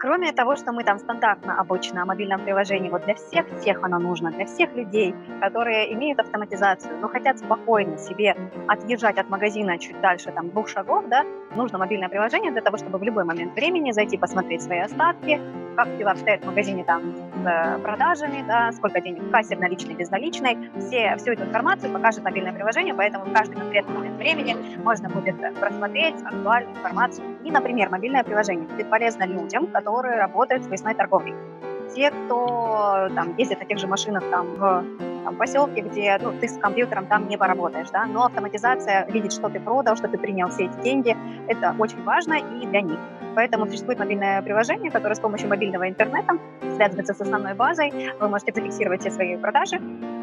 Кроме того, что мы там стандартно обычно о мобильном приложении, вот для всех, всех оно нужно, для всех людей, которые имеют автоматизацию, но хотят спокойно себе отъезжать от магазина чуть дальше, там, двух шагов, да, нужно мобильное приложение для того, чтобы в любой момент времени зайти посмотреть свои остатки, как дела обстоят в магазине там продажами, да, сколько денег в кассе, наличной, безналичной. Все, всю эту информацию покажет мобильное приложение, поэтому в каждый конкретный момент времени можно будет просмотреть актуальную информацию. И, например, мобильное приложение будет полезно людям, которые работают в выездной торговле. Те, кто там, ездит на тех же машинах там, в там, поселке, где ну, ты с компьютером там не поработаешь, да, но автоматизация видит, что ты продал, что ты принял все эти деньги, это очень важно и для них. Поэтому существует мобильное приложение, которое с помощью мобильного интернета связывается с основной базой. Вы можете зафиксировать все свои продажи,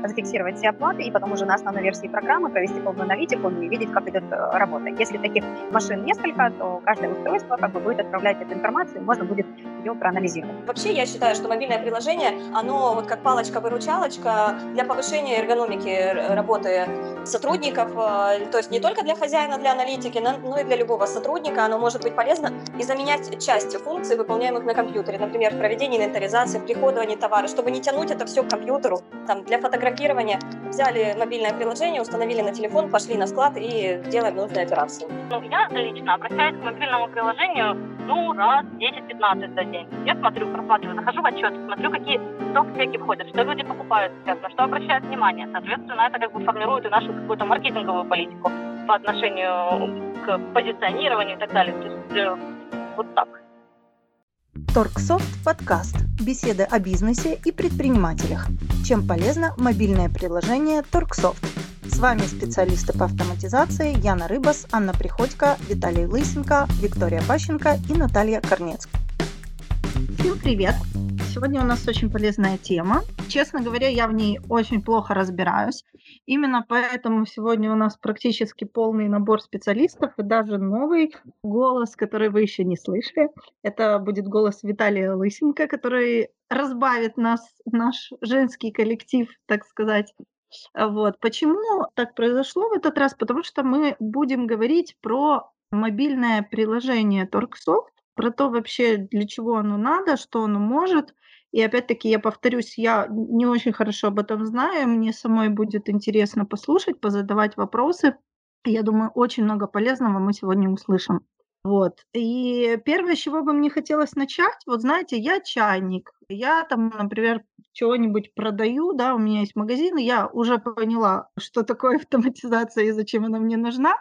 зафиксировать все оплаты и потом уже на основной версии программы провести полную аналитику и видеть, как идет э, работа. Если таких машин несколько, то каждое устройство как бы будет отправлять эту информацию, и можно будет ее проанализировать. Вообще, я считаю, что мобильное приложение, оно вот как палочка-выручалочка для повышения эргономики работы сотрудников, э, то есть не только для хозяина, для аналитики, но и для любого сотрудника оно может быть полезно и заменять часть функций, выполняемых на компьютере, например, проведение инвентаризации, приходование товара, чтобы не тянуть это все к компьютеру. Там, для фотографирования взяли мобильное приложение, установили на телефон, пошли на склад и делаем нужные операции. Ну, я лично обращаюсь к мобильному приложению ну, раз 10-15 за день. Я смотрю, просматриваю, захожу в отчет, смотрю, какие топ-спеки входят, что люди покупают сейчас, на что обращают внимание. Соответственно, это как бы формирует и нашу какую-то маркетинговую политику по отношению к позиционированию и так далее. То есть э, вот так. Торксофт подкаст. Беседы о бизнесе и предпринимателях. Чем полезно мобильное приложение Торксофт. С вами специалисты по автоматизации Яна Рыбас, Анна Приходько, Виталий Лысенко, Виктория Бащенко и Наталья Корнецкая. Всем привет! Сегодня у нас очень полезная тема. Честно говоря, я в ней очень плохо разбираюсь. Именно поэтому сегодня у нас практически полный набор специалистов и даже новый голос, который вы еще не слышали. Это будет голос Виталия Лысенко, который разбавит нас, наш женский коллектив, так сказать. Вот. Почему так произошло в этот раз? Потому что мы будем говорить про мобильное приложение Торксофт, про то вообще, для чего оно надо, что оно может. И опять-таки, я повторюсь, я не очень хорошо об этом знаю, мне самой будет интересно послушать, позадавать вопросы. Я думаю, очень много полезного мы сегодня услышим. Вот. И первое, с чего бы мне хотелось начать, вот знаете, я чайник, я там, например, чего-нибудь продаю, да, у меня есть магазин, я уже поняла, что такое автоматизация и зачем она мне нужна,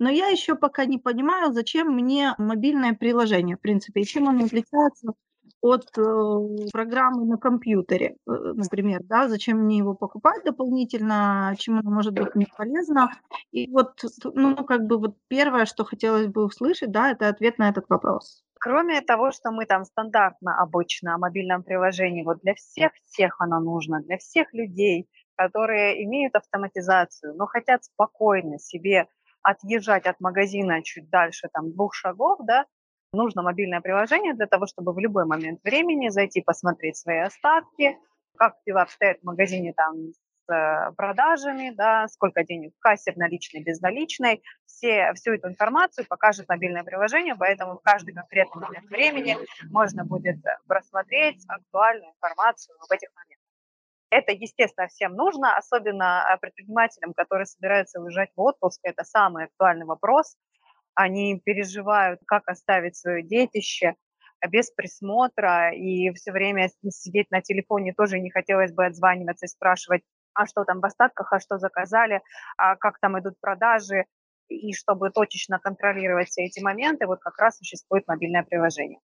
но я еще пока не понимаю, зачем мне мобильное приложение, в принципе, и чем оно отличается от э, программы на компьютере, э, например, да, зачем мне его покупать дополнительно, чем оно может быть мне полезно. И вот, ну, как бы вот первое, что хотелось бы услышать, да, это ответ на этот вопрос. Кроме того, что мы там стандартно обычно о мобильном приложении, вот для всех, всех оно нужно, для всех людей, которые имеют автоматизацию, но хотят спокойно себе отъезжать от магазина чуть дальше, там, двух шагов, да, нужно мобильное приложение для того, чтобы в любой момент времени зайти посмотреть свои остатки, как дела обстоят в магазине там с э, продажами, да, сколько денег в кассе, в наличной, безналичной. Все, всю эту информацию покажет мобильное приложение, поэтому в каждый конкретный момент времени можно будет просмотреть актуальную информацию в этих моментах. Это, естественно, всем нужно, особенно а, предпринимателям, которые собираются уезжать в отпуск. Это самый актуальный вопрос. Они переживают, как оставить свое детище без присмотра, и все время сидеть на телефоне тоже не хотелось бы отзваниваться и спрашивать, а что там в остатках, а что заказали, а как там идут продажи, и чтобы точечно контролировать все эти моменты, вот как раз существует мобильное приложение.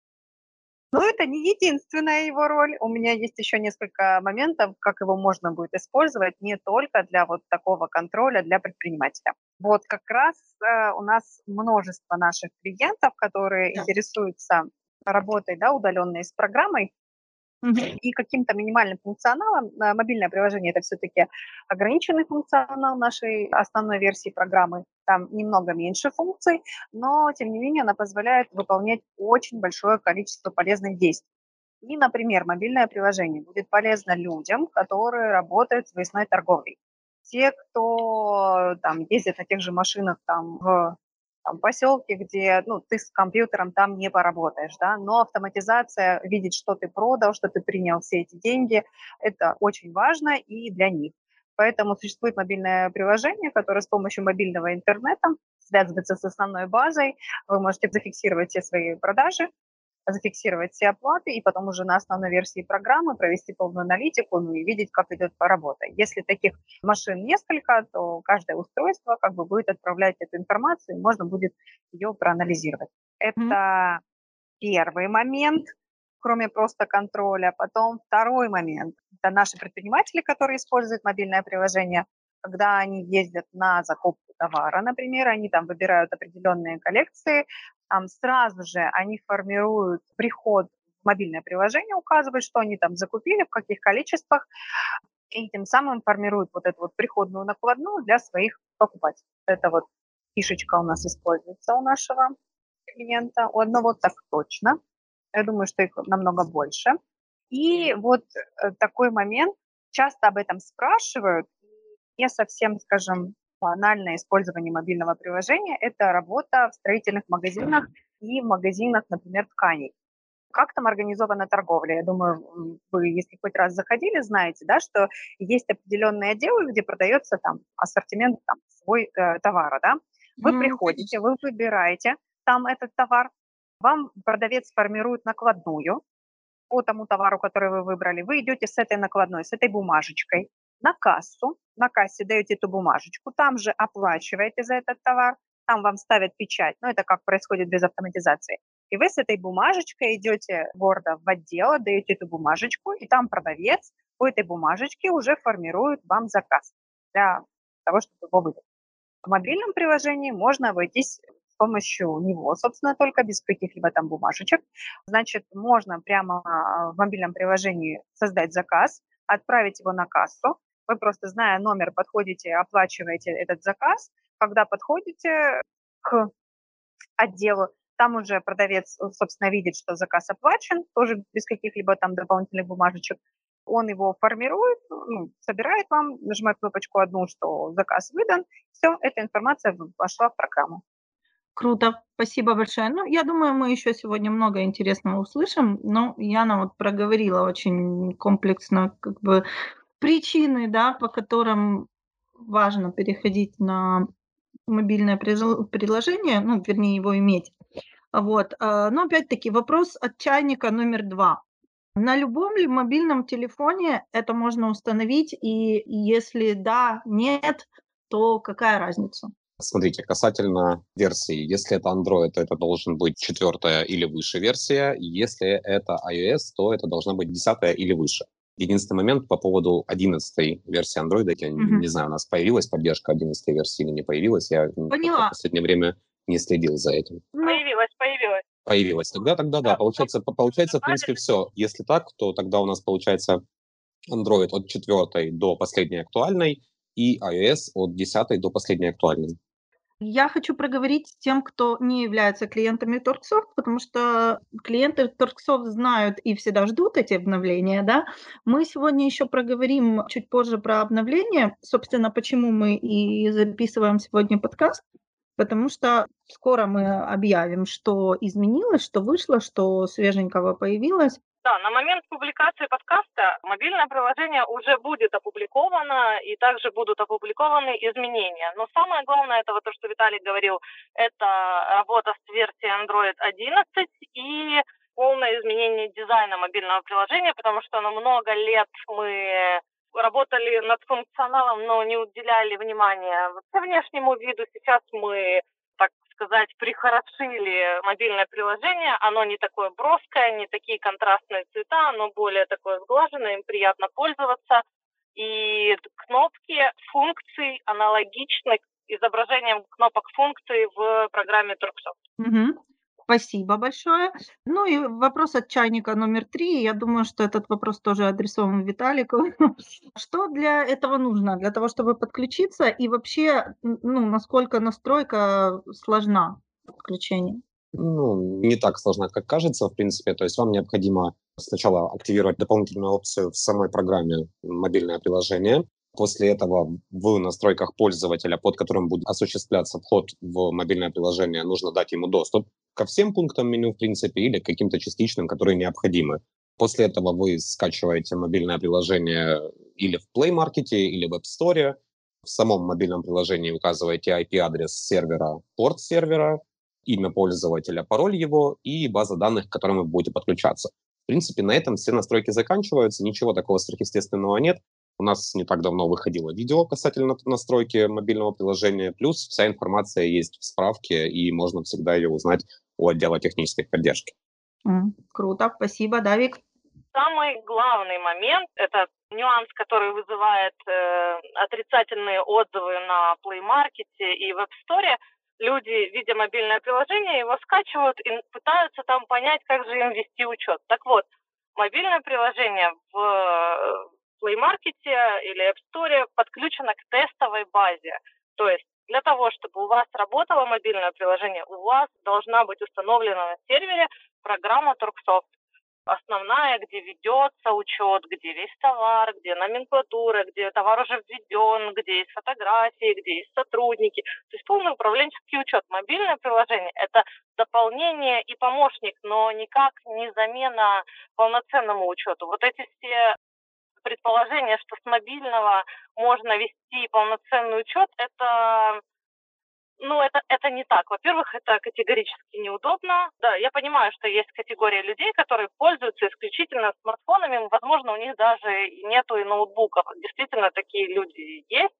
Но это не единственная его роль. У меня есть еще несколько моментов, как его можно будет использовать не только для вот такого контроля для предпринимателя. Вот как раз э, у нас множество наших клиентов, которые интересуются работой да, удаленной с программой, и каким-то минимальным функционалом. Э, мобильное приложение это все-таки ограниченный функционал нашей основной версии программы. Там немного меньше функций, но тем не менее она позволяет выполнять очень большое количество полезных действий. И, например, мобильное приложение будет полезно людям, которые работают с выездной торговлей. Те, кто там, ездит на тех же машинах там, в там, поселке, где ну, ты с компьютером там не поработаешь, да, но автоматизация, видеть, что ты продал, что ты принял все эти деньги, это очень важно и для них. Поэтому существует мобильное приложение, которое с помощью мобильного интернета связывается с основной базой. Вы можете зафиксировать все свои продажи, зафиксировать все оплаты и потом уже на основной версии программы провести полную аналитику ну, и видеть, как идет работа. Если таких машин несколько, то каждое устройство как бы будет отправлять эту информацию, и можно будет ее проанализировать. Это mm-hmm. первый момент, кроме просто контроля. Потом второй момент. Это наши предприниматели, которые используют мобильное приложение, когда они ездят на закупку товара, например, они там выбирают определенные коллекции, там сразу же они формируют приход в мобильное приложение, указывают, что они там закупили, в каких количествах, и тем самым формируют вот эту вот приходную накладную для своих покупателей. Это вот фишечка у нас используется у нашего клиента, у одного так точно. Я думаю, что их намного больше. И вот э, такой момент, часто об этом спрашивают, не совсем, скажем, банальное использование мобильного приложения – это работа в строительных магазинах и в магазинах, например, тканей. Как там организована торговля? Я думаю, вы, если хоть раз заходили, знаете, да, что есть определенные отделы, где продается там ассортимент там, свой э, товара, да? Вы mm, приходите, вы выбираете там этот товар, вам продавец формирует накладную по тому товару, который вы выбрали. Вы идете с этой накладной, с этой бумажечкой на кассу, на кассе даете эту бумажечку, там же оплачиваете за этот товар, там вам ставят печать, но это как происходит без автоматизации. И вы с этой бумажечкой идете гордо в отдел, даете эту бумажечку, и там продавец по этой бумажечке уже формирует вам заказ для того, чтобы его выдать. В мобильном приложении можно обойтись помощью него, собственно, только без каких-либо там бумажечек. Значит, можно прямо в мобильном приложении создать заказ, отправить его на кассу, вы просто, зная номер, подходите, оплачиваете этот заказ. Когда подходите к отделу, там уже продавец, собственно, видит, что заказ оплачен, тоже без каких-либо там дополнительных бумажечек. Он его формирует, ну, собирает вам, нажимает кнопочку одну, что заказ выдан. Все, эта информация вошла в программу. Круто, спасибо большое. Ну, я думаю, мы еще сегодня много интересного услышим, но Яна вот проговорила очень комплексно как бы причины, да, по которым важно переходить на мобильное приложение, ну, вернее, его иметь. Вот. А, но опять-таки вопрос от чайника номер два. На любом ли мобильном телефоне это можно установить, и если да, нет, то какая разница? Смотрите, касательно версии, если это Android, то это должен быть четвертая или выше версия. Если это iOS, то это должна быть десятая или выше. Единственный момент по поводу 11 версии Android, я угу. не знаю, у нас появилась поддержка 11 версии или не появилась, я Поняла. в последнее время не следил за этим. Ну, появилась, появилась. Появилась. Тогда, тогда, да, получается, получается, в принципе, все. Если так, то тогда у нас получается Android от 4 до последней актуальной и iOS от 10 до последней актуальной. Я хочу проговорить тем, кто не является клиентами Торксофт, потому что клиенты Торксофт знают и всегда ждут эти обновления. Да? Мы сегодня еще проговорим чуть позже про обновления. Собственно, почему мы и записываем сегодня подкаст. Потому что скоро мы объявим, что изменилось, что вышло, что свеженького появилось. Да, на момент публикации подкаста мобильное приложение уже будет опубликовано, и также будут опубликованы изменения. Но самое главное, это вот то, что Виталий говорил, это работа с версией Android 11 и полное изменение дизайна мобильного приложения, потому что на много лет мы работали над функционалом, но не уделяли внимания внешнему виду. Сейчас мы сказать, прихорошили мобильное приложение. Оно не такое броское, не такие контрастные цвета, оно более такое сглаженное, им приятно пользоваться. И кнопки функций аналогичны изображением кнопок функций в программе Turksoft. Угу. Спасибо большое. Ну и вопрос от чайника номер три. Я думаю, что этот вопрос тоже адресован Виталику. Что для этого нужно? Для того, чтобы подключиться? И вообще, ну, насколько настройка сложна подключение? Ну, не так сложна, как кажется, в принципе. То есть вам необходимо сначала активировать дополнительную опцию в самой программе мобильное приложение, После этого в настройках пользователя, под которым будет осуществляться вход в мобильное приложение, нужно дать ему доступ ко всем пунктам меню, в принципе, или каким-то частичным, которые необходимы. После этого вы скачиваете мобильное приложение или в Play Market, или в App Store. В самом мобильном приложении указываете IP-адрес сервера, порт сервера, имя пользователя, пароль его и база данных, к которым вы будете подключаться. В принципе, на этом все настройки заканчиваются, ничего такого сверхъестественного нет. У нас не так давно выходило видео касательно настройки мобильного приложения, плюс вся информация есть в справке, и можно всегда ее узнать у отдела технической поддержки. Mm, круто, спасибо, Давик. Самый главный момент – это нюанс, который вызывает э, отрицательные отзывы на Play Market и в App Store – люди, видя мобильное приложение, его скачивают и пытаются там понять, как же им вести учет. Так вот, мобильное приложение в э, Play Market или App Store подключено к тестовой базе. То есть для того, чтобы у вас работало мобильное приложение, у вас должна быть установлена на сервере программа TorqueSoft основная, где ведется учет, где весь товар, где номенклатура, где товар уже введен, где есть фотографии, где есть сотрудники. То есть полный управленческий учет. Мобильное приложение – это дополнение и помощник, но никак не замена полноценному учету. Вот эти все предположения, что с мобильного можно вести полноценный учет, это ну, это, это не так. Во-первых, это категорически неудобно. Да, я понимаю, что есть категория людей, которые пользуются исключительно смартфонами. Возможно, у них даже нету и ноутбуков. Действительно, такие люди есть.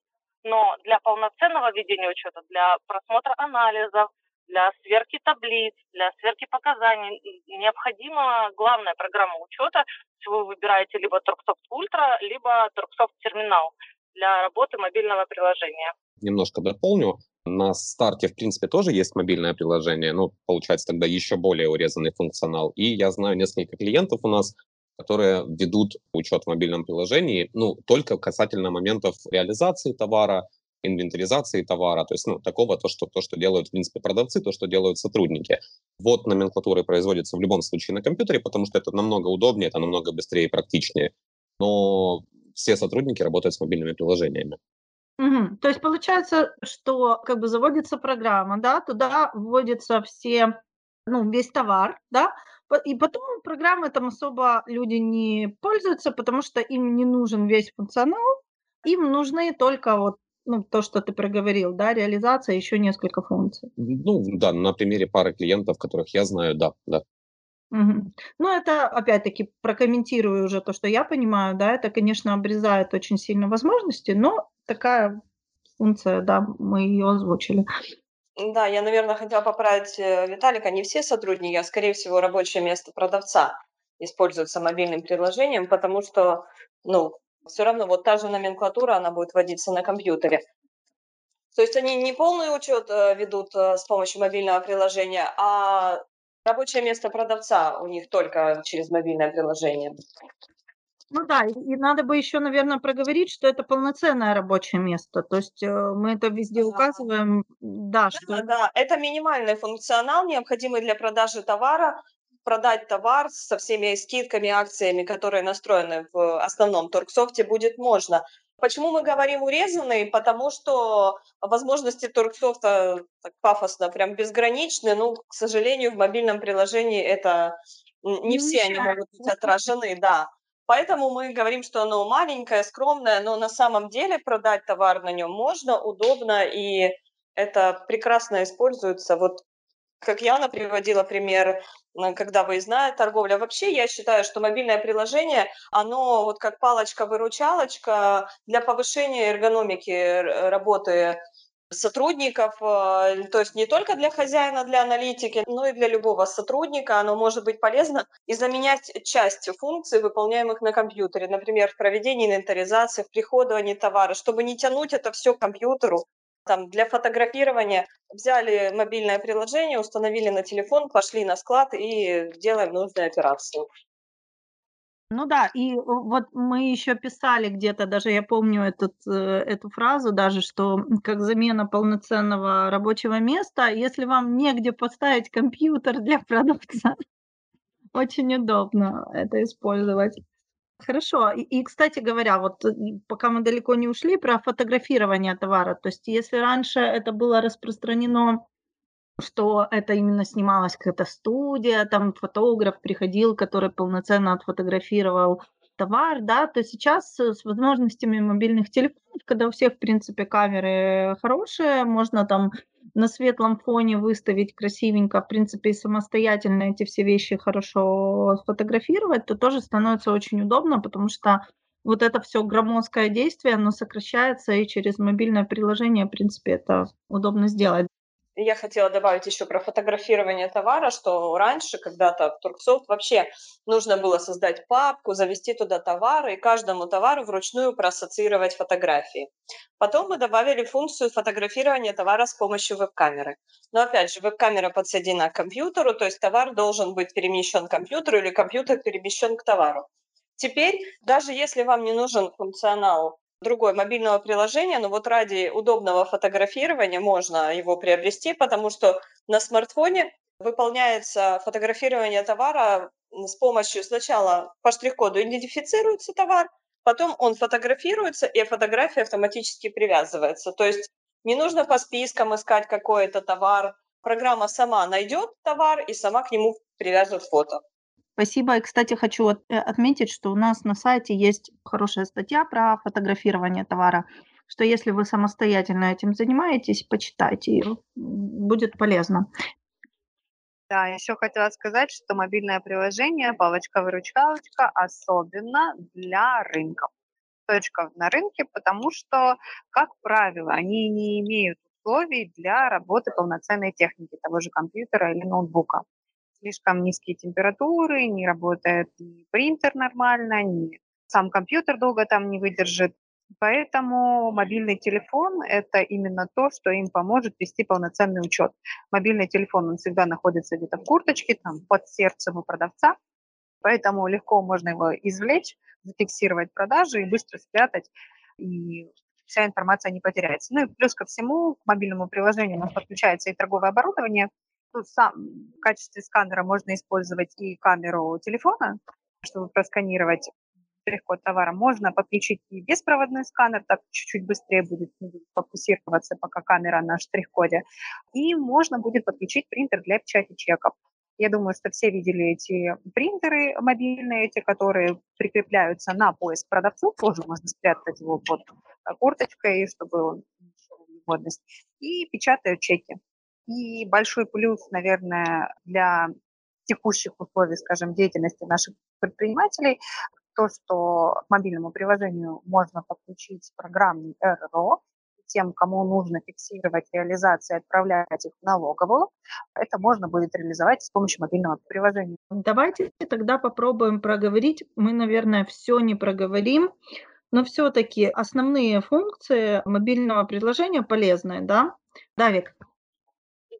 Но для полноценного ведения учета, для просмотра анализов, для сверки таблиц, для сверки показаний необходима главная программа учета. Вы выбираете либо TorqueSoft Ultra, либо TorqueSoft Terminal для работы мобильного приложения. Немножко дополню. На старте, в принципе, тоже есть мобильное приложение, ну, получается тогда еще более урезанный функционал. И я знаю несколько клиентов у нас, которые ведут учет в мобильном приложении, ну, только касательно моментов реализации товара, инвентаризации товара, то есть, ну, такого, то что, то, что делают, в принципе, продавцы, то, что делают сотрудники. Вот номенклатуры производится в любом случае на компьютере, потому что это намного удобнее, это намного быстрее и практичнее. Но все сотрудники работают с мобильными приложениями. Угу. То есть получается, что как бы заводится программа, да, туда вводятся все, ну, весь товар, да, и потом программы там особо люди не пользуются, потому что им не нужен весь функционал, им нужны только вот ну, то, что ты проговорил, да, реализация, еще несколько функций. Ну, да, на примере пары клиентов, которых я знаю, да, да. Угу. Ну, это, опять-таки, прокомментирую уже то, что я понимаю, да, это, конечно, обрезает очень сильно возможности, но такая функция, да, мы ее озвучили. Да, я, наверное, хотела поправить э, Виталика. Не все сотрудники, а, скорее всего, рабочее место продавца используется мобильным приложением, потому что, ну, все равно вот та же номенклатура, она будет вводиться на компьютере. То есть они не полный учет э, ведут э, с помощью мобильного приложения, а рабочее место продавца у них только через мобильное приложение. Ну да, и надо бы еще, наверное, проговорить, что это полноценное рабочее место. То есть э, мы это везде Да. указываем, да, Да, что да, это минимальный функционал, необходимый для продажи товара. Продать товар со всеми скидками, акциями, которые настроены в основном торгсофте, будет можно. Почему мы говорим урезанный? Потому что возможности торгсофта так пафосно, прям безграничны. Ну, к сожалению, в мобильном приложении это не не все они могут быть отражены, да. Поэтому мы говорим, что оно маленькое, скромное, но на самом деле продать товар на нем можно, удобно, и это прекрасно используется. Вот как Яна приводила пример, когда выездная торговля. Вообще, я считаю, что мобильное приложение, оно вот как палочка-выручалочка для повышения эргономики работы сотрудников, э, то есть не только для хозяина, для аналитики, но и для любого сотрудника оно может быть полезно и заменять часть функций, выполняемых на компьютере, например, в проведении инвентаризации, в приходовании товара, чтобы не тянуть это все к компьютеру. Там, для фотографирования взяли мобильное приложение, установили на телефон, пошли на склад и делаем нужные операции. Ну да, и вот мы еще писали где-то, даже я помню этот, э, эту фразу даже, что как замена полноценного рабочего места, если вам негде поставить компьютер для продавца, очень удобно это использовать. Хорошо. И, и, кстати говоря, вот пока мы далеко не ушли про фотографирование товара, то есть если раньше это было распространено что это именно снималась какая-то студия, там фотограф приходил, который полноценно отфотографировал товар, да, то сейчас с возможностями мобильных телефонов, когда у всех, в принципе, камеры хорошие, можно там на светлом фоне выставить красивенько, в принципе, и самостоятельно эти все вещи хорошо сфотографировать, то тоже становится очень удобно, потому что вот это все громоздкое действие, оно сокращается, и через мобильное приложение, в принципе, это удобно сделать. Я хотела добавить еще про фотографирование товара, что раньше, когда-то в Турксофт вообще нужно было создать папку, завести туда товары и каждому товару вручную проассоциировать фотографии. Потом мы добавили функцию фотографирования товара с помощью веб-камеры. Но опять же, веб-камера подсоединена к компьютеру, то есть товар должен быть перемещен к компьютеру или компьютер перемещен к товару. Теперь, даже если вам не нужен функционал другое мобильного приложения, но вот ради удобного фотографирования можно его приобрести, потому что на смартфоне выполняется фотографирование товара с помощью сначала по штрих-коду идентифицируется товар, потом он фотографируется, и фотография автоматически привязывается. То есть не нужно по спискам искать какой-то товар. Программа сама найдет товар и сама к нему привяжет фото. Спасибо. И, кстати, хочу э, отметить, что у нас на сайте есть хорошая статья про фотографирование товара, что если вы самостоятельно этим занимаетесь, почитайте ее, будет полезно. Да, еще хотела сказать, что мобильное приложение палочка-выручалочка особенно для рынков. Точка на рынке, потому что, как правило, они не имеют условий для работы полноценной техники, того же компьютера или ноутбука слишком низкие температуры, не работает ни принтер нормально, ни сам компьютер долго там не выдержит. Поэтому мобильный телефон – это именно то, что им поможет вести полноценный учет. Мобильный телефон, он всегда находится где-то в курточке, там, под сердцем у продавца, поэтому легко можно его извлечь, зафиксировать продажи и быстро спрятать, и вся информация не потеряется. Ну и плюс ко всему, к мобильному приложению у нас подключается и торговое оборудование – ну, сам, в качестве сканера можно использовать и камеру телефона, чтобы просканировать штрих-код товара. Можно подключить и беспроводной сканер, так чуть-чуть быстрее будет фокусироваться пока камера на штрих-коде. И можно будет подключить принтер для печати чеков. Я думаю, что все видели эти принтеры мобильные, эти, которые прикрепляются на пояс продавцу. Тоже можно спрятать его под курточкой, чтобы он годность. И печатают чеки. И большой плюс, наверное, для текущих условий, скажем, деятельности наших предпринимателей, то, что к мобильному приложению можно подключить программный РРО, тем, кому нужно фиксировать реализации, отправлять их в налоговую, это можно будет реализовать с помощью мобильного приложения. Давайте тогда попробуем проговорить. Мы, наверное, все не проговорим, но все-таки основные функции мобильного приложения полезные, да? Давик.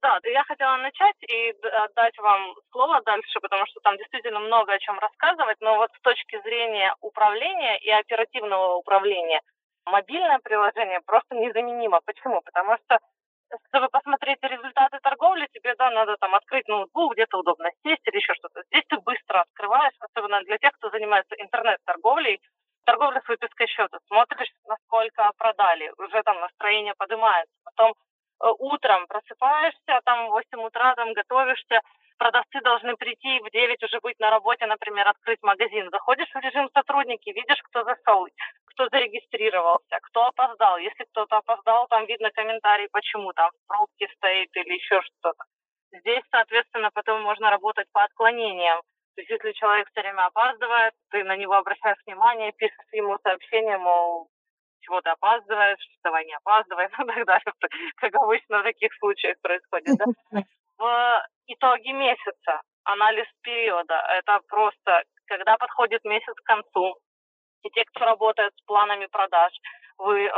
Да, я хотела начать и отдать вам слово дальше, потому что там действительно много о чем рассказывать, но вот с точки зрения управления и оперативного управления мобильное приложение просто незаменимо. Почему? Потому что чтобы посмотреть результаты торговли, тебе да, надо там открыть ноутбук, где-то удобно сесть или еще что-то. Здесь ты быстро открываешь, особенно для тех, кто занимается интернет-торговлей, торговля с выпиской счета. Смотришь, насколько продали, уже там настроение поднимается. Потом Э, утром просыпаешься, там в 8 утра там готовишься, продавцы должны прийти в 9 уже быть на работе, например, открыть магазин. Заходишь в режим сотрудники, видишь, кто зашел, кто зарегистрировался, кто опоздал. Если кто-то опоздал, там видно комментарий, почему там в пробке стоит или еще что-то. Здесь, соответственно, потом можно работать по отклонениям. То есть если человек все время опаздывает, ты на него обращаешь внимание, пишешь ему сообщение, мол, чего ты опаздываешь, давай не опаздывай, ну, и так далее, как обычно в таких случаях происходит. Да? В итоге месяца, анализ периода, это просто, когда подходит месяц к концу, и те, кто работает с планами продаж, вы э,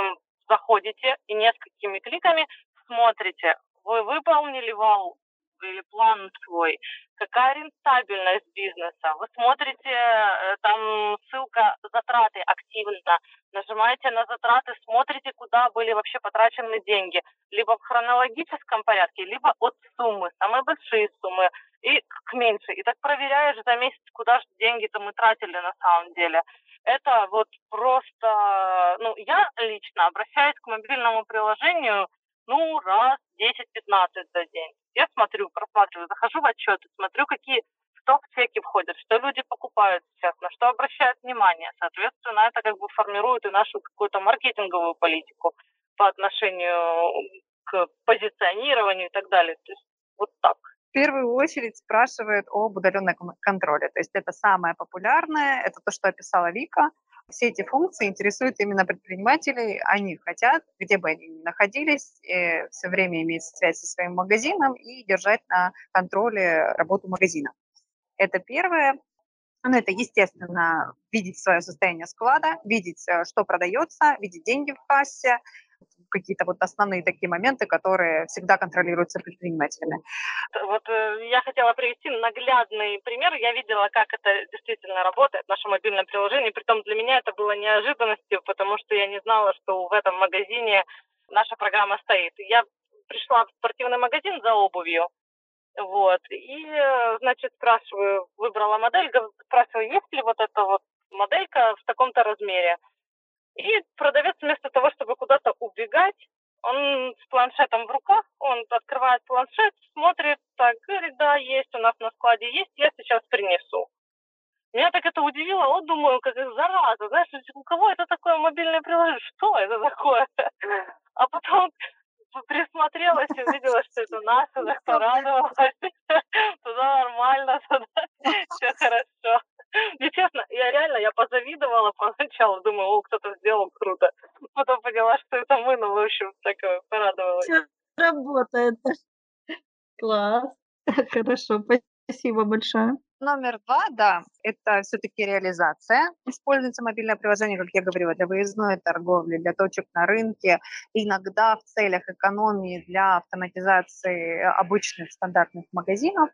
заходите и несколькими кликами смотрите, вы выполнили вал или план свой, какая рентабельность бизнеса. Вы смотрите, э, там ссылка затраты активно, нажимаете на затраты, смотрите, куда были вообще потрачены деньги, либо в хронологическом порядке, либо от суммы, самые большие суммы, и к меньшей. И так проверяешь за месяц, куда же деньги-то мы тратили на самом деле. это вот просто, ну, я лично обращаюсь к мобильному приложению, ну, раз 10-15 за день. Я смотрю, просматриваю, захожу в отчеты, смотрю, какие стоп-чеки входят, что люди покупают сейчас, на что обращают внимание. Соответственно, это как бы формирует и нашу какую-то маркетинговую политику по отношению к позиционированию и так далее. То есть вот так. В первую очередь спрашивают об удаленном контроле. То есть это самое популярное, это то, что описала Вика. Все эти функции интересуют именно предпринимателей. Они хотят, где бы они ни находились, э, все время иметь связь со своим магазином и держать на контроле работу магазина. Это первое. Ну, это, естественно, видеть свое состояние склада, видеть, э, что продается, видеть деньги в кассе, какие-то вот основные такие моменты, которые всегда контролируются предпринимателями. Вот э, я хотела привести наглядный пример. Я видела, как это действительно работает, наше мобильное приложение. Притом для меня это было неожиданностью, потому что я не знала, что в этом магазине наша программа стоит. Я пришла в спортивный магазин за обувью, вот, и, э, значит, спрашиваю, выбрала модель, спрашиваю, есть ли вот эта вот моделька в таком-то размере. И продавец вместо того, чтобы куда-то убегать, он с планшетом в руках, он открывает планшет, смотрит, так, говорит, да, есть у нас на складе, есть, я сейчас принесу. Меня так это удивило, вот думаю, как зараза, знаешь, у кого это такое мобильное приложение, что это такое? А потом присмотрелась и увидела, что это наше, так порадовалась. Туда нормально, туда все хорошо. И честно, я реально, я позавидовала поначалу, думаю, о, кто-то сделал круто. Потом поняла, что это мы, ну, в общем, такое, порадовалась. Все работает. Класс. Хорошо, спасибо большое. Номер два, да, это все-таки реализация. Используется мобильное приложение, как я говорила, для выездной торговли, для точек на рынке, иногда в целях экономии для автоматизации обычных стандартных магазинов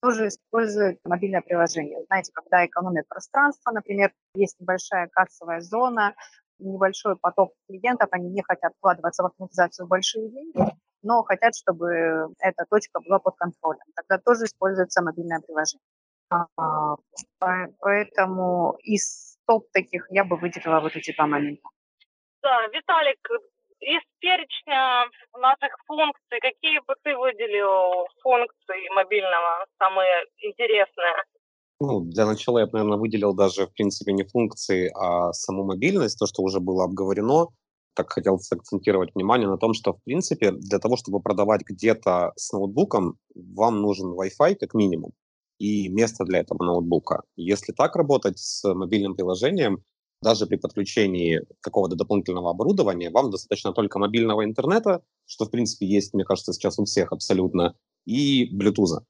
тоже используют мобильное приложение. Знаете, когда экономят пространство, например, есть небольшая кассовая зона, небольшой поток клиентов, они не хотят вкладываться в автоматизацию большие деньги, но хотят, чтобы эта точка была под контролем. Тогда тоже используется мобильное приложение. А, поэтому из топ таких я бы выделила вот эти два момента. Да, Виталик, из перечня наших функций, какие бы ты выделил функции мобильного самые интересные? Ну, для начала я бы, наверное, выделил даже, в принципе, не функции, а саму мобильность, то, что уже было обговорено. Так хотел сакцентировать внимание на том, что, в принципе, для того, чтобы продавать где-то с ноутбуком, вам нужен Wi-Fi как минимум и место для этого ноутбука. Если так работать с мобильным приложением, даже при подключении какого-то дополнительного оборудования вам достаточно только мобильного интернета, что, в принципе, есть, мне кажется, сейчас у всех абсолютно, и Bluetooth.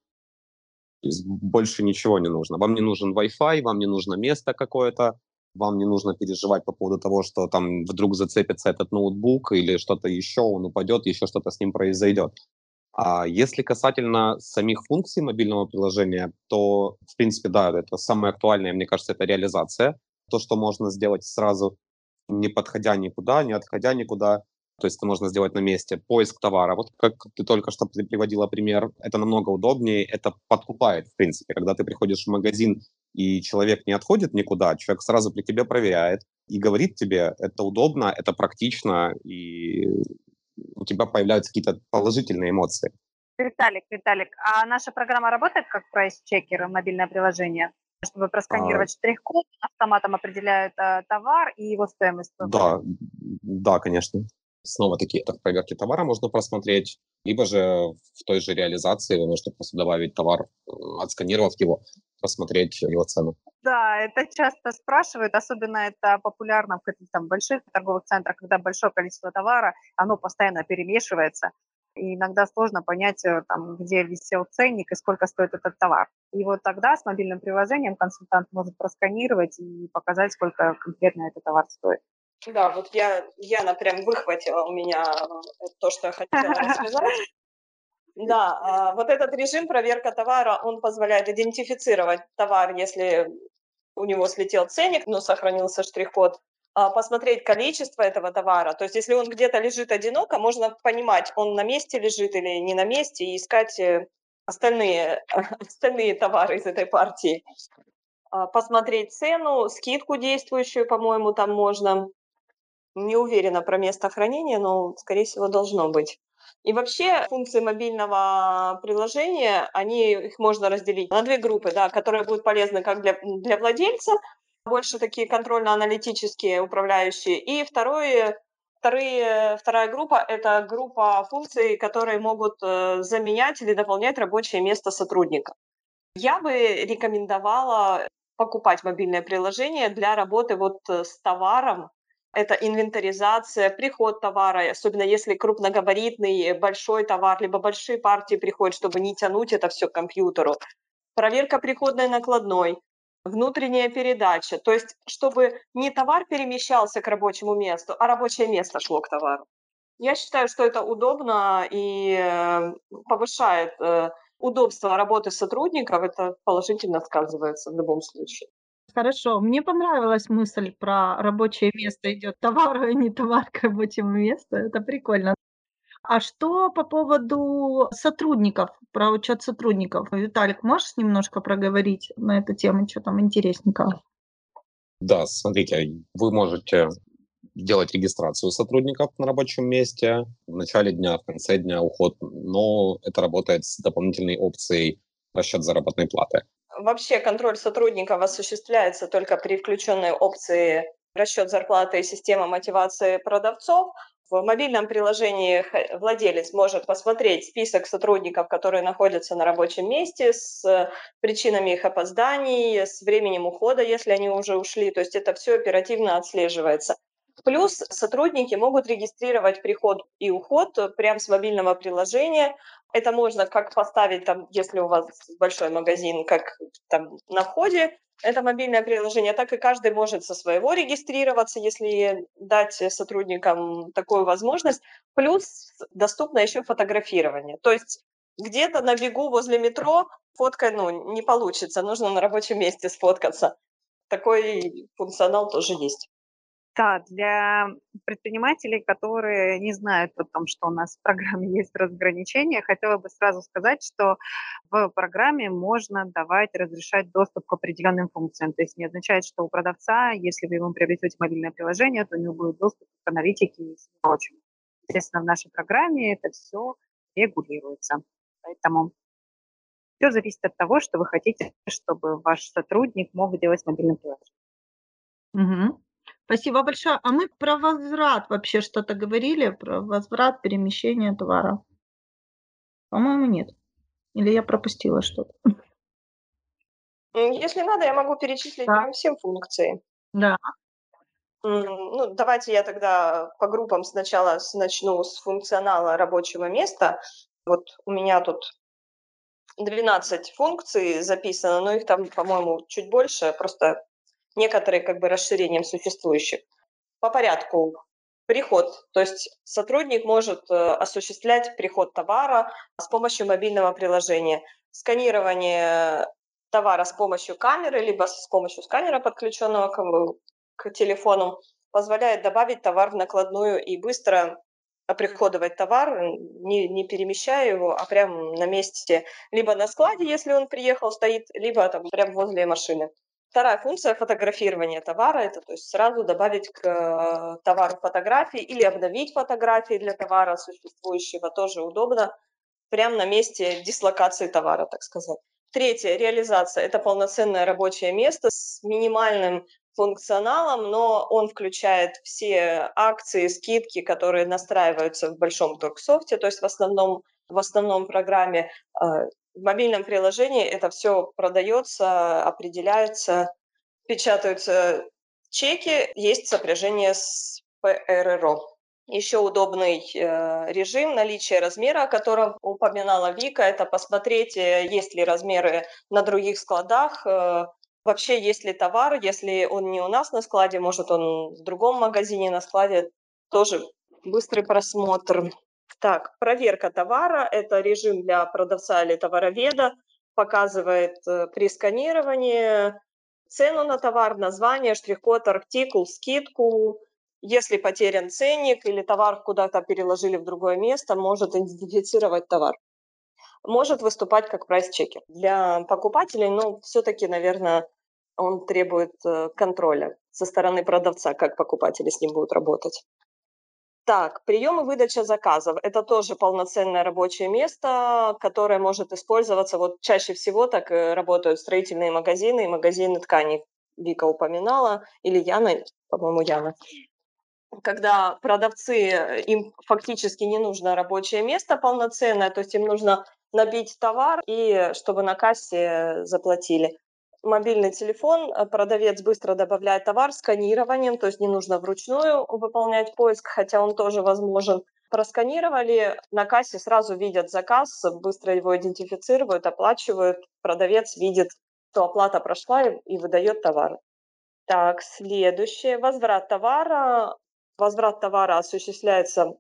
То есть больше ничего не нужно. Вам не нужен Wi-Fi, вам не нужно место какое-то, вам не нужно переживать по поводу того, что там вдруг зацепится этот ноутбук или что-то еще, он упадет, еще что-то с ним произойдет. А если касательно самих функций мобильного приложения, то, в принципе, да, это самое актуальное, мне кажется, это реализация то, что можно сделать сразу, не подходя никуда, не отходя никуда. То есть это можно сделать на месте. Поиск товара. Вот как ты только что приводила пример, это намного удобнее, это подкупает, в принципе. Когда ты приходишь в магазин, и человек не отходит никуда, человек сразу при тебе проверяет и говорит тебе, это удобно, это практично, и у тебя появляются какие-то положительные эмоции. Виталик, Виталик, а наша программа работает как прайс-чекер, мобильное приложение? Чтобы просканировать а... штрих-код, автоматом определяют э, товар и его стоимость. Да, да, конечно. Снова такие так, проверки товара можно просмотреть, либо же в той же реализации вы можете просто добавить товар, отсканировав его, посмотреть его цену. Да, это часто спрашивают, особенно это популярно в каких-то там больших торговых центрах, когда большое количество товара, оно постоянно перемешивается, и иногда сложно понять, э, там, где висел ценник и сколько стоит этот товар. И вот тогда с мобильным приложением консультант может просканировать и показать, сколько конкретно этот товар стоит. Да, вот я, Яна прям выхватила у меня э, то, что я хотела рассказать. Да, а, вот этот режим проверка товара, он позволяет идентифицировать товар, если у него слетел ценник, но сохранился штрих-код, посмотреть количество этого товара. То есть если он где-то лежит одиноко, можно понимать, он на месте лежит или не на месте, и искать э, остальные, остальные товары из этой партии. а, посмотреть цену, скидку действующую, по-моему, там можно. Не уверена про место хранения, но, скорее всего, должно быть. И вообще функции мобильного приложения, они, их можно разделить на две группы, да, которые будут полезны как для, для владельца, больше такие контрольно-аналитические управляющие, и второе, вторые, вторая группа – это группа функций, которые могут э, заменять или дополнять рабочее место сотрудника. Я бы рекомендовала покупать мобильное приложение для работы вот э, с товаром, это инвентаризация, приход товара, особенно если крупногабаритный большой товар, либо большие партии приходят, чтобы не тянуть это все к компьютеру. Проверка приходной накладной, внутренняя передача. То есть, чтобы не товар перемещался к рабочему месту, а рабочее место шло к товару. Я считаю, что это удобно и э, повышает э, удобство работы сотрудников. Это положительно сказывается в любом случае. Хорошо, мне понравилась мысль про рабочее место идет товар, а не товар к рабочему месту. Это прикольно. А что по поводу сотрудников, про учет сотрудников? Виталик, можешь немножко проговорить на эту тему, что там интересненького? Да, смотрите, вы можете делать регистрацию сотрудников на рабочем месте в начале дня, в конце дня, уход, но это работает с дополнительной опцией расчет заработной платы. Вообще контроль сотрудников осуществляется только при включенной опции расчет зарплаты и система мотивации продавцов. В мобильном приложении владелец может посмотреть список сотрудников, которые находятся на рабочем месте, с причинами их опозданий, с временем ухода, если они уже ушли. То есть это все оперативно отслеживается. Плюс сотрудники могут регистрировать приход и уход прямо с мобильного приложения. Это можно как поставить, там, если у вас большой магазин, как там на входе, это мобильное приложение, так и каждый может со своего регистрироваться, если дать сотрудникам такую возможность. Плюс доступно еще фотографирование. То есть где-то на бегу возле метро фотка ну, не получится, нужно на рабочем месте сфоткаться. Такой функционал тоже есть. Да, для предпринимателей, которые не знают о том, что у нас в программе есть разграничения, хотела бы сразу сказать, что в программе можно давать, разрешать доступ к определенным функциям. То есть не означает, что у продавца, если вы ему приобретете мобильное приложение, то у него будет доступ к аналитике и прочему. Естественно, в нашей программе это все регулируется. Поэтому все зависит от того, что вы хотите, чтобы ваш сотрудник мог делать мобильное приложение. Угу. Спасибо большое. А мы про возврат вообще что-то говорили? Про возврат, перемещение товара? По-моему, нет. Или я пропустила что-то? Если надо, я могу перечислить да. прям все функции. Да. Ну, давайте я тогда по группам сначала начну с функционала рабочего места. Вот у меня тут 12 функций записано, но их там, по-моему, чуть больше. Просто некоторые как бы расширением существующих. По порядку приход, то есть сотрудник может э, осуществлять приход товара с помощью мобильного приложения, сканирование товара с помощью камеры, либо с помощью сканера, подключенного к, к телефону, позволяет добавить товар в накладную и быстро оприходовать товар, не, не перемещая его, а прямо на месте, либо на складе, если он приехал, стоит, либо там прямо возле машины. Вторая функция фотографирования товара – это то есть сразу добавить к э, товару фотографии или обновить фотографии для товара существующего, тоже удобно, прямо на месте дислокации товара, так сказать. Третье – реализация. Это полноценное рабочее место с минимальным функционалом, но он включает все акции, скидки, которые настраиваются в большом торгсофте, то есть в основном, в основном программе э, в мобильном приложении это все продается, определяется, печатаются чеки, есть сопряжение с ПРРО. Еще удобный э, режим наличия размера, о котором упоминала Вика, это посмотреть, э, есть ли размеры на других складах, э, вообще есть ли товар, если он не у нас на складе, может он в другом магазине на складе, тоже быстрый просмотр. Так, проверка товара – это режим для продавца или товароведа, показывает э, при сканировании цену на товар, название, штрих-код, артикул, скидку. Если потерян ценник или товар куда-то переложили в другое место, может идентифицировать товар. Может выступать как прайс-чекер. Для покупателей, ну, все-таки, наверное, он требует э, контроля со стороны продавца, как покупатели с ним будут работать. Так, прием и выдача заказов – это тоже полноценное рабочее место, которое может использоваться. Вот чаще всего так э, работают строительные магазины и магазины тканей. Вика упоминала, или Яна, по-моему, Яна. Когда продавцы, э, им фактически не нужно рабочее место полноценное, то есть им нужно набить товар и чтобы на кассе заплатили мобильный телефон, э, продавец быстро добавляет товар сканированием, то есть не нужно вручную выполнять поиск, хотя он тоже возможен. Просканировали, на кассе сразу видят заказ, быстро его идентифицируют, оплачивают, продавец видит, что оплата прошла и выдает товар. Так, следующее. Возврат товара. Возврат товара осуществляется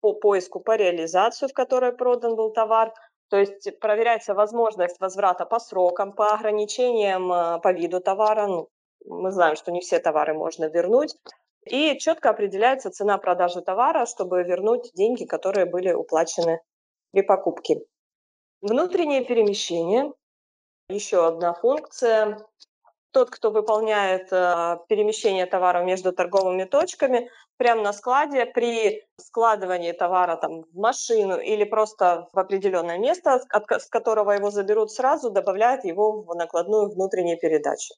по поиску по реализацию, в которой продан был товар – то есть проверяется возможность возврата по срокам, по ограничениям э, по виду товара. Ну, мы знаем, что не все товары можно вернуть. И четко определяется цена продажи товара, чтобы вернуть деньги, которые были уплачены при покупке. Внутреннее перемещение. Еще одна функция тот, кто выполняет э, перемещение товара между торговыми точками, прямо на складе при складывании товара там, в машину или просто в определенное место, с которого его заберут сразу, добавляет его в накладную внутренней передачи.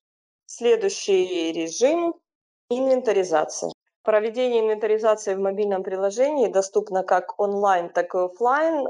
Следующий режим – инвентаризация. Проведение инвентаризации в мобильном приложении доступно как онлайн, так и офлайн.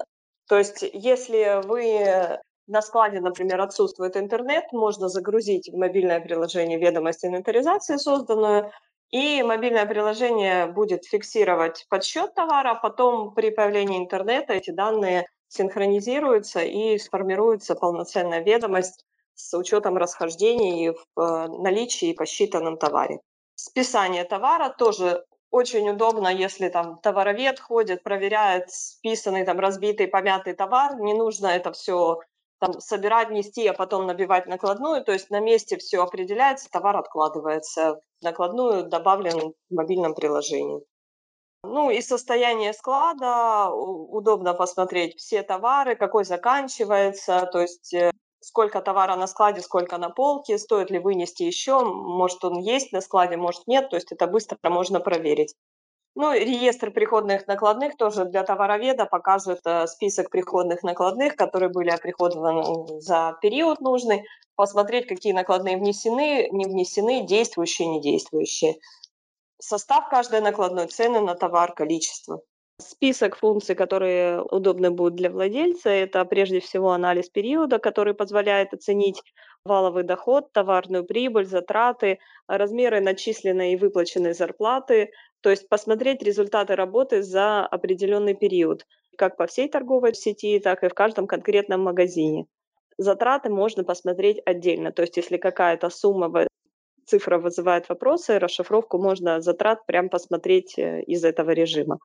То есть, если вы на складе, например, отсутствует интернет, можно загрузить в мобильное приложение ведомость инвентаризации созданную, и мобильное приложение будет фиксировать подсчет товара, а потом при появлении интернета эти данные синхронизируются и сформируется полноценная ведомость с учетом расхождений в э, наличии и посчитанном товаре. Списание товара тоже очень удобно, если там товаровед ходит, проверяет списанный, там, разбитый, помятый товар. Не нужно это все там, собирать, нести, а потом набивать накладную. То есть на месте все определяется, товар откладывается. Накладную добавлен в мобильном приложении. Ну и состояние склада, удобно посмотреть все товары, какой заканчивается, то есть э, сколько товара на складе, сколько на полке, стоит ли вынести еще, может он есть на складе, может нет, то есть это быстро можно проверить. Ну, реестр приходных накладных тоже для товароведа показывает э, список приходных накладных, которые были оприходованы за период нужный, посмотреть, какие накладные внесены, не внесены, действующие, не действующие. Состав каждой накладной, цены на товар, количество. Список функций, которые удобны будут для владельца, это прежде всего анализ периода, который позволяет оценить валовый доход, товарную прибыль, затраты, размеры начисленной и выплаченной зарплаты, то есть посмотреть результаты работы за определенный период, как по всей торговой сети, так и в каждом конкретном магазине. Затраты можно посмотреть отдельно. То есть если какая-то сумма, цифра вызывает вопросы, расшифровку можно затрат прям посмотреть э, из этого режима.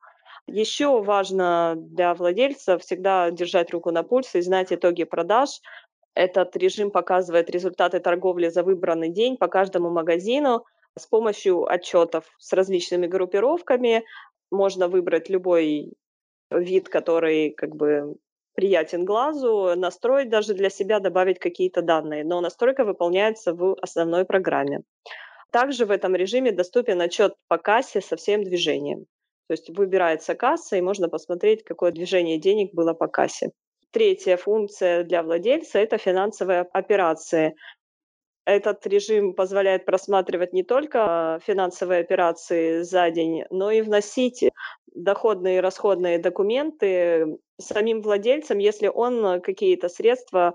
Еще важно для владельца всегда держать руку на пульсе и знать итоги продаж. Этот режим показывает результаты торговли за выбранный день по каждому магазину – с помощью отчетов с различными группировками можно выбрать любой вид, который как бы приятен глазу, настроить даже для себя, добавить какие-то данные. Но настройка выполняется в основной программе. Также в этом режиме доступен отчет по кассе со всем движением. То есть выбирается касса, и можно посмотреть, какое движение денег было по кассе. Третья функция для владельца – это финансовые операции. Этот режим позволяет просматривать не только финансовые операции за день, но и вносить доходные и расходные документы самим владельцам, если он какие-то средства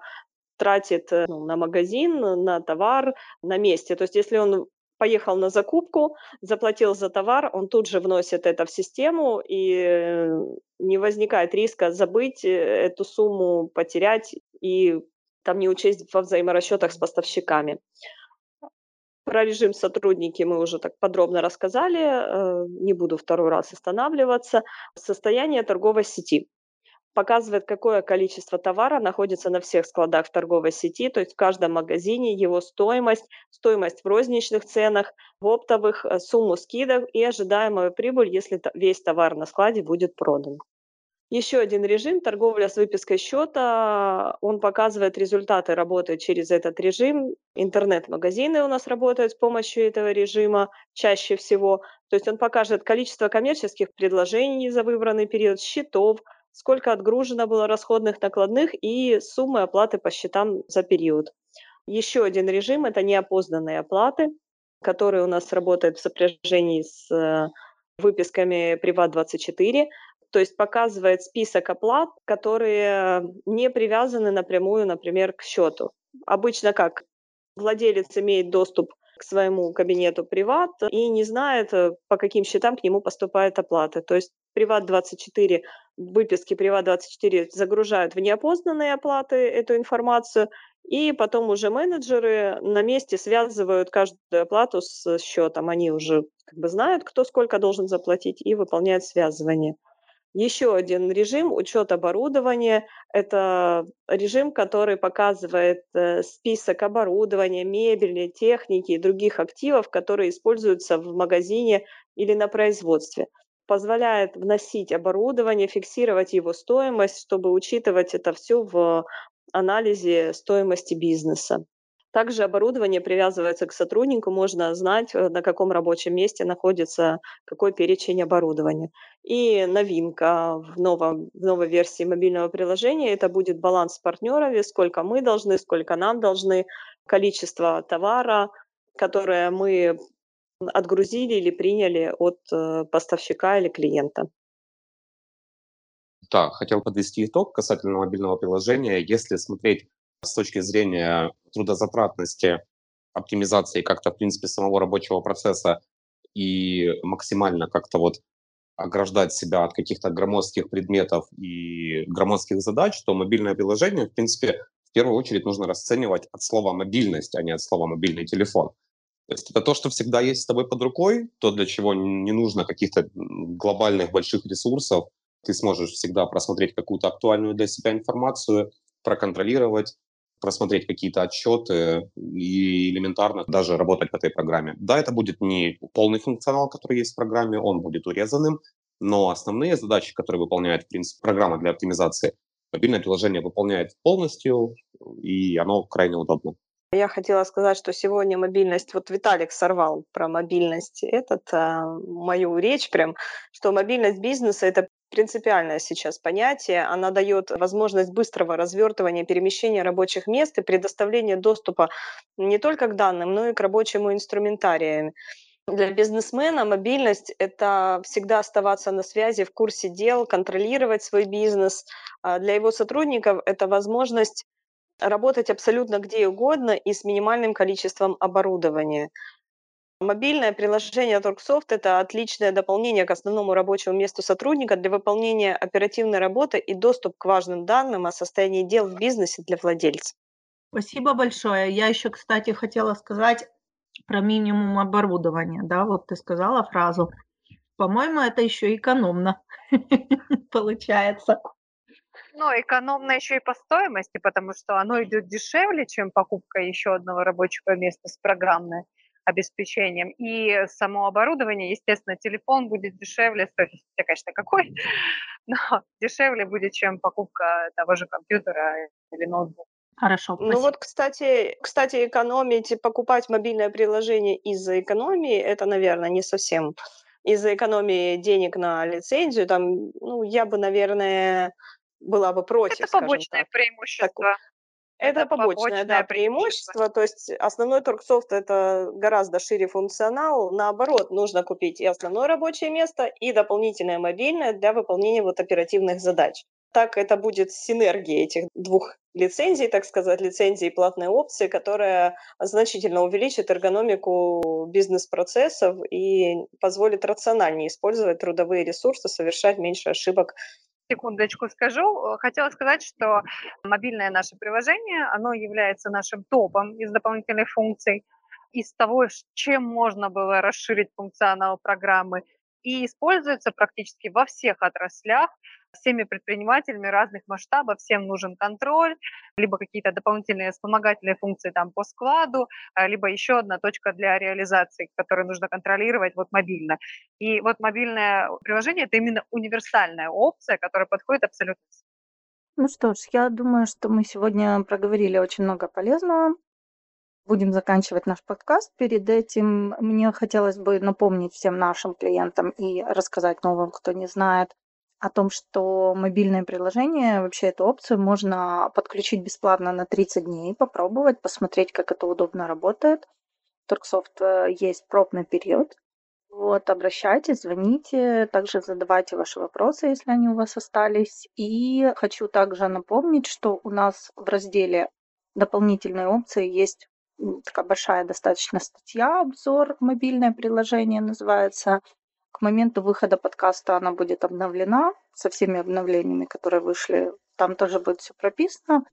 тратит э, ну, на магазин, на товар на месте. То есть если он поехал на закупку, заплатил за товар, он тут же вносит это в систему, и не возникает риска забыть э, эту сумму, потерять и там не учесть во взаиморасчетах с поставщиками. Про режим сотрудники мы уже так подробно рассказали, э, не буду второй раз останавливаться. Состояние торговой сети показывает, какое количество товара находится на всех складах в торговой сети, то есть в каждом магазине, его стоимость, стоимость в розничных ценах, в оптовых, э, сумму скидок и ожидаемую прибыль, если весь товар на складе будет продан. Еще один режим– торговля с выпиской счета. Он показывает результаты работы через этот режим. Интернет-магазины у нас работают с помощью этого режима чаще всего. То есть он покажет количество коммерческих предложений за выбранный период, счетов, сколько отгружено было расходных накладных и суммы оплаты по счетам за период. Еще один режим – это неопознанные оплаты, которые у нас работают в сопряжении с э, выписками Приват24 то есть показывает список оплат, которые не привязаны напрямую, например, к счету. Обычно как? Владелец имеет доступ к своему кабинету приват и не знает, э, по каким счетам к нему поступает оплата. То есть Приват24, выписки Приват24 загружают в неопознанные оплаты эту информацию, и потом уже менеджеры на месте связывают каждую оплату с счетом. Они уже как бы знают, кто сколько должен заплатить, и выполняют связывание. Еще один режим учет оборудования – это режим, который показывает э, список оборудования, мебели, техники и других активов, которые используются в магазине или на производстве. Позволяет вносить оборудование, фиксировать его стоимость, чтобы учитывать это все в анализе стоимости бизнеса. Также оборудование привязывается к сотруднику, можно знать, э, на каком рабочем месте находится какой перечень оборудования. И новинка в, новом, в новой версии мобильного приложения – это будет баланс с партнерами, сколько мы должны, сколько нам должны, количество товара, которое мы отгрузили или приняли от э, поставщика или клиента. Да, хотел подвести итог касательно мобильного приложения. Если смотреть с точки зрения трудозатратности, оптимизации как-то, в принципе, самого рабочего процесса и максимально как-то вот ограждать себя от каких-то громоздких предметов и громоздких задач, то мобильное приложение, в принципе, в первую очередь нужно расценивать от слова «мобильность», а не от слова «мобильный телефон». То есть это то, что всегда есть с тобой под рукой, то, для чего не нужно каких-то глобальных больших ресурсов. Ты сможешь всегда просмотреть какую-то актуальную для себя информацию, проконтролировать, просмотреть какие-то отчеты и элементарно даже работать в этой программе. Да, это будет не полный функционал, который есть в программе, он будет урезанным, но основные задачи, которые выполняет, в принципе, программа для оптимизации, мобильное приложение выполняет полностью, и оно крайне удобно. Я хотела сказать, что сегодня мобильность, вот Виталик сорвал про мобильность этот, а, мою речь прям, что мобильность бизнеса – это принципиальное сейчас понятие. Она дает возможность быстрого развертывания, перемещения рабочих мест и предоставления доступа не только к данным, но и к рабочему инструментарию. Для бизнесмена мобильность – это всегда оставаться на связи, в курсе дел, контролировать свой бизнес. А для его сотрудников это возможность работать абсолютно где угодно и с минимальным количеством оборудования. Мобильное приложение Торксофт – это отличное дополнение к основному рабочему месту сотрудника для выполнения оперативной работы и доступ к важным данным о состоянии дел в бизнесе для владельца. Спасибо большое. Я еще, кстати, хотела сказать про минимум оборудования. Да, вот ты сказала фразу. По-моему, это еще экономно получается. Ну, экономно еще и по стоимости, потому что оно идет дешевле, чем покупка еще одного рабочего места с программной обеспечением. И само оборудование, естественно, телефон будет дешевле, стоит, конечно, какой, но дешевле будет, чем покупка того же компьютера или ноутбука. Хорошо. Спасибо. Ну вот, кстати, кстати, экономить, покупать мобильное приложение из-за экономии, это, наверное, не совсем из-за экономии денег на лицензию. Там, ну, я бы, наверное, была бы против. Это побочное так. преимущество. Так, это, это побочное, побочное да, преимущество. преимущество. То есть основной торгсофт это гораздо шире функционал. Наоборот, нужно купить и основное рабочее место, и дополнительное мобильное для выполнения вот оперативных задач. Так это будет синергия этих двух лицензий, так сказать, лицензии и платной опции, которая значительно увеличит эргономику бизнес-процессов и позволит рациональнее использовать трудовые ресурсы, совершать меньше ошибок секундочку скажу. Э, хотела сказать, что мобильное наше приложение, оно является нашим топом из дополнительных функций, из того, чем можно было расширить функционал программы. И используется практически во всех отраслях, всеми предпринимателями разных масштабов, всем нужен контроль, либо какие-то дополнительные вспомогательные функции там по складу, а, либо еще одна точка для реализации, которую нужно контролировать вот мобильно. И вот мобильное приложение – это именно универсальная опция, которая подходит абсолютно всем. Ну что ж, я думаю, что мы сегодня проговорили очень много полезного. Будем заканчивать наш подкаст. Перед этим мне хотелось бы напомнить всем нашим клиентам и рассказать новым, кто не знает, о том, что мобильное приложение, вообще эту опцию можно подключить бесплатно на 30 дней, попробовать, посмотреть, как это удобно работает. В Торксофт э, есть пробный период. Вот, обращайтесь, звоните, также задавайте ваши вопросы, если они у вас остались. И хочу также напомнить, что у нас в разделе дополнительные опции есть такая большая достаточно статья, обзор мобильное приложение называется. К моменту выхода подкаста она будет обновлена со всеми обновлениями, которые вышли. Там тоже будет все прописано.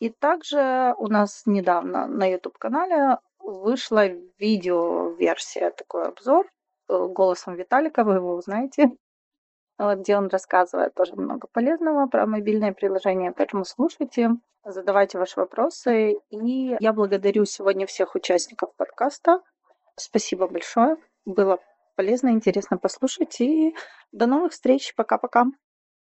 И также у нас недавно на YouTube-канале вышла видео-версия, такой обзор э, голосом Виталика, вы его узнаете, где он рассказывает тоже много полезного про мобильное приложение. Поэтому слушайте, задавайте ваши вопросы. И я благодарю сегодня всех участников подкаста. Спасибо большое. Было полезно, интересно послушать. И до новых встреч. Пока-пока.